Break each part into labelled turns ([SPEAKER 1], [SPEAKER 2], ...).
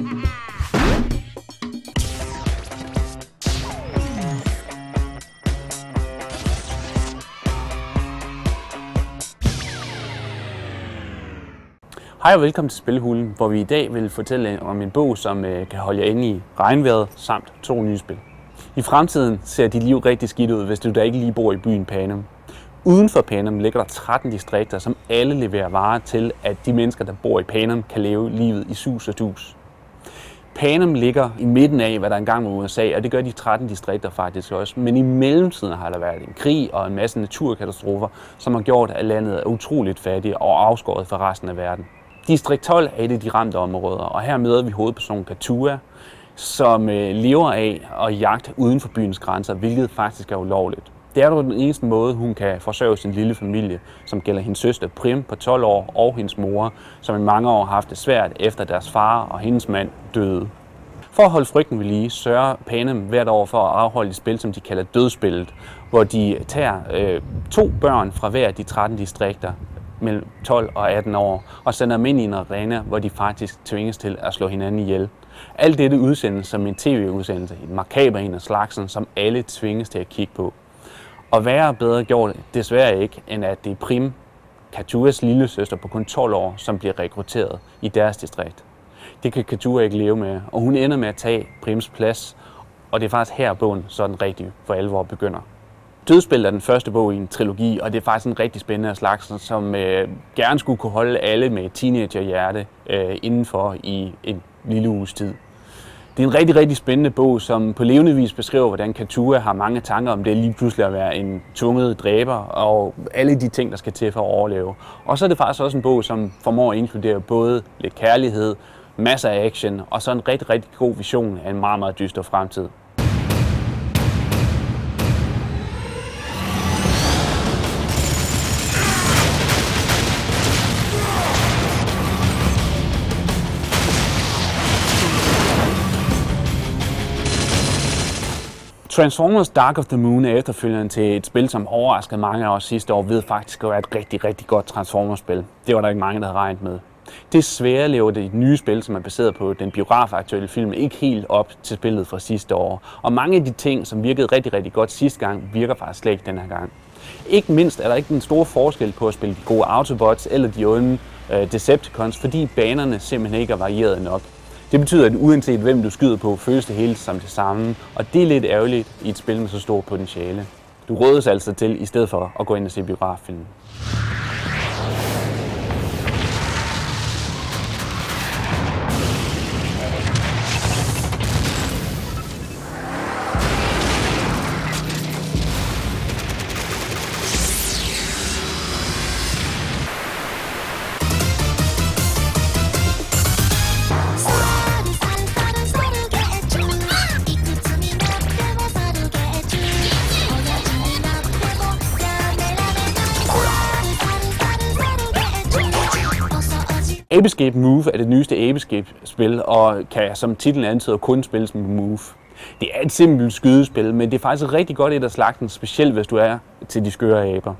[SPEAKER 1] Hej og velkommen til Spillehulen, hvor vi i dag vil fortælle om en bog, som øh, kan holde jer inde i regnvejret samt to nye spil. I fremtiden ser dit liv rigtig skidt ud, hvis du da ikke lige bor i byen Panum. Uden for Panum ligger der 13 distrikter, som alle leverer varer til, at de mennesker, der bor i Panum, kan leve livet i sus og dus. Panem ligger i midten af, hvad der engang var USA, og det gør de 13 distrikter faktisk også. Men i mellemtiden har der været en krig og en masse naturkatastrofer, som har gjort, at landet er utroligt fattigt og afskåret fra resten af verden. Distrikt 12 er et af de ramte områder, og her møder vi hovedpersonen Katua, som øh, lever af at jagte uden for byens grænser, hvilket faktisk er ulovligt. Det er dog den eneste måde, hun kan forsørge sin lille familie, som gælder hendes søster Prim på 12 år og hendes mor, som i mange år har haft det svært efter deres far og hendes mand døde. For at holde frygten ved lige, sørger Panem hvert år for at afholde et spil, som de kalder dødspillet, hvor de tager øh, to børn fra hver af de 13 distrikter, mellem 12 og 18 år, og sender dem ind i en arena, hvor de faktisk tvinges til at slå hinanden ihjel. Alt dette udsendes som en tv-udsendelse, en makaber en af slagsen, som alle tvinges til at kigge på. Og være bedre gjort desværre ikke, end at det er Prim, Katuas lille søster på kun 12 år, som bliver rekrutteret i deres distrikt. Det kan Katua ikke leve med, og hun ender med at tage Prims plads, og det er faktisk her bogen sådan rigtig for alvor begynder. Dødspil er den første bog i en trilogi, og det er faktisk en rigtig spændende slags, som øh, gerne skulle kunne holde alle med teenagerhjerte øh, indenfor i en lille uges tid. Det er en rigtig, rigtig spændende bog, som på levende vis beskriver, hvordan Katua har mange tanker om det lige pludselig at være en tunget dræber, og alle de ting, der skal til for at overleve. Og så er det faktisk også en bog, som formår at inkludere både lidt kærlighed, masser af action, og så en rigtig, rigtig god vision af en meget, meget dyster fremtid. Transformers Dark of the Moon er efterfølgeren til et spil, som overraskede mange af os sidste år, ved faktisk at være et rigtig, rigtig godt Transformers-spil. Det var der ikke mange, der havde regnet med. Desværre lever det nye spil, som er baseret på den biografaktuelle film, ikke helt op til spillet fra sidste år. Og mange af de ting, som virkede rigtig, rigtig godt sidste gang, virker faktisk slet ikke den her gang. Ikke mindst er der ikke den store forskel på at spille de gode Autobots eller de onde øh, Decepticons, fordi banerne simpelthen ikke er varieret nok. Det betyder, at uanset hvem du skyder på, føles det hele som det samme, og det er lidt ærgerligt i et spil med så stort potentiale. Du rådes altså til, i stedet for at gå ind og se biograffilmen. Abescape Move er det nyeste Abescape-spil, og kan som titlen antyder kun spilles med Move. Det er et simpelt skydespil, men det er faktisk rigtig godt et af slagten, specielt hvis du er til de skøre aber.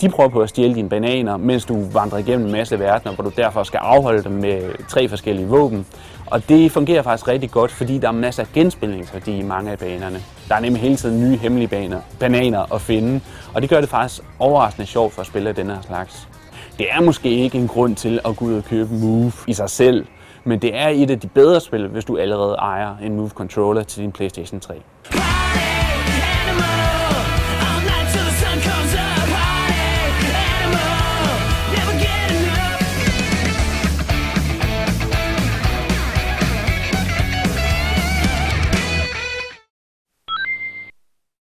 [SPEAKER 1] De prøver på at stjæle dine bananer, mens du vandrer igennem en masse verdener, hvor du derfor skal afholde dem med tre forskellige våben. Og det fungerer faktisk rigtig godt, fordi der er masser af genspilningsværdi i mange af banerne. Der er nemlig hele tiden nye hemmelige baner, bananer at finde, og det gør det faktisk overraskende sjovt for at spille den her slags. Det er måske ikke en grund til at gå ud og købe Move i sig selv, men det er et af de bedre spil, hvis du allerede ejer en Move controller til din PlayStation 3. Party, animal,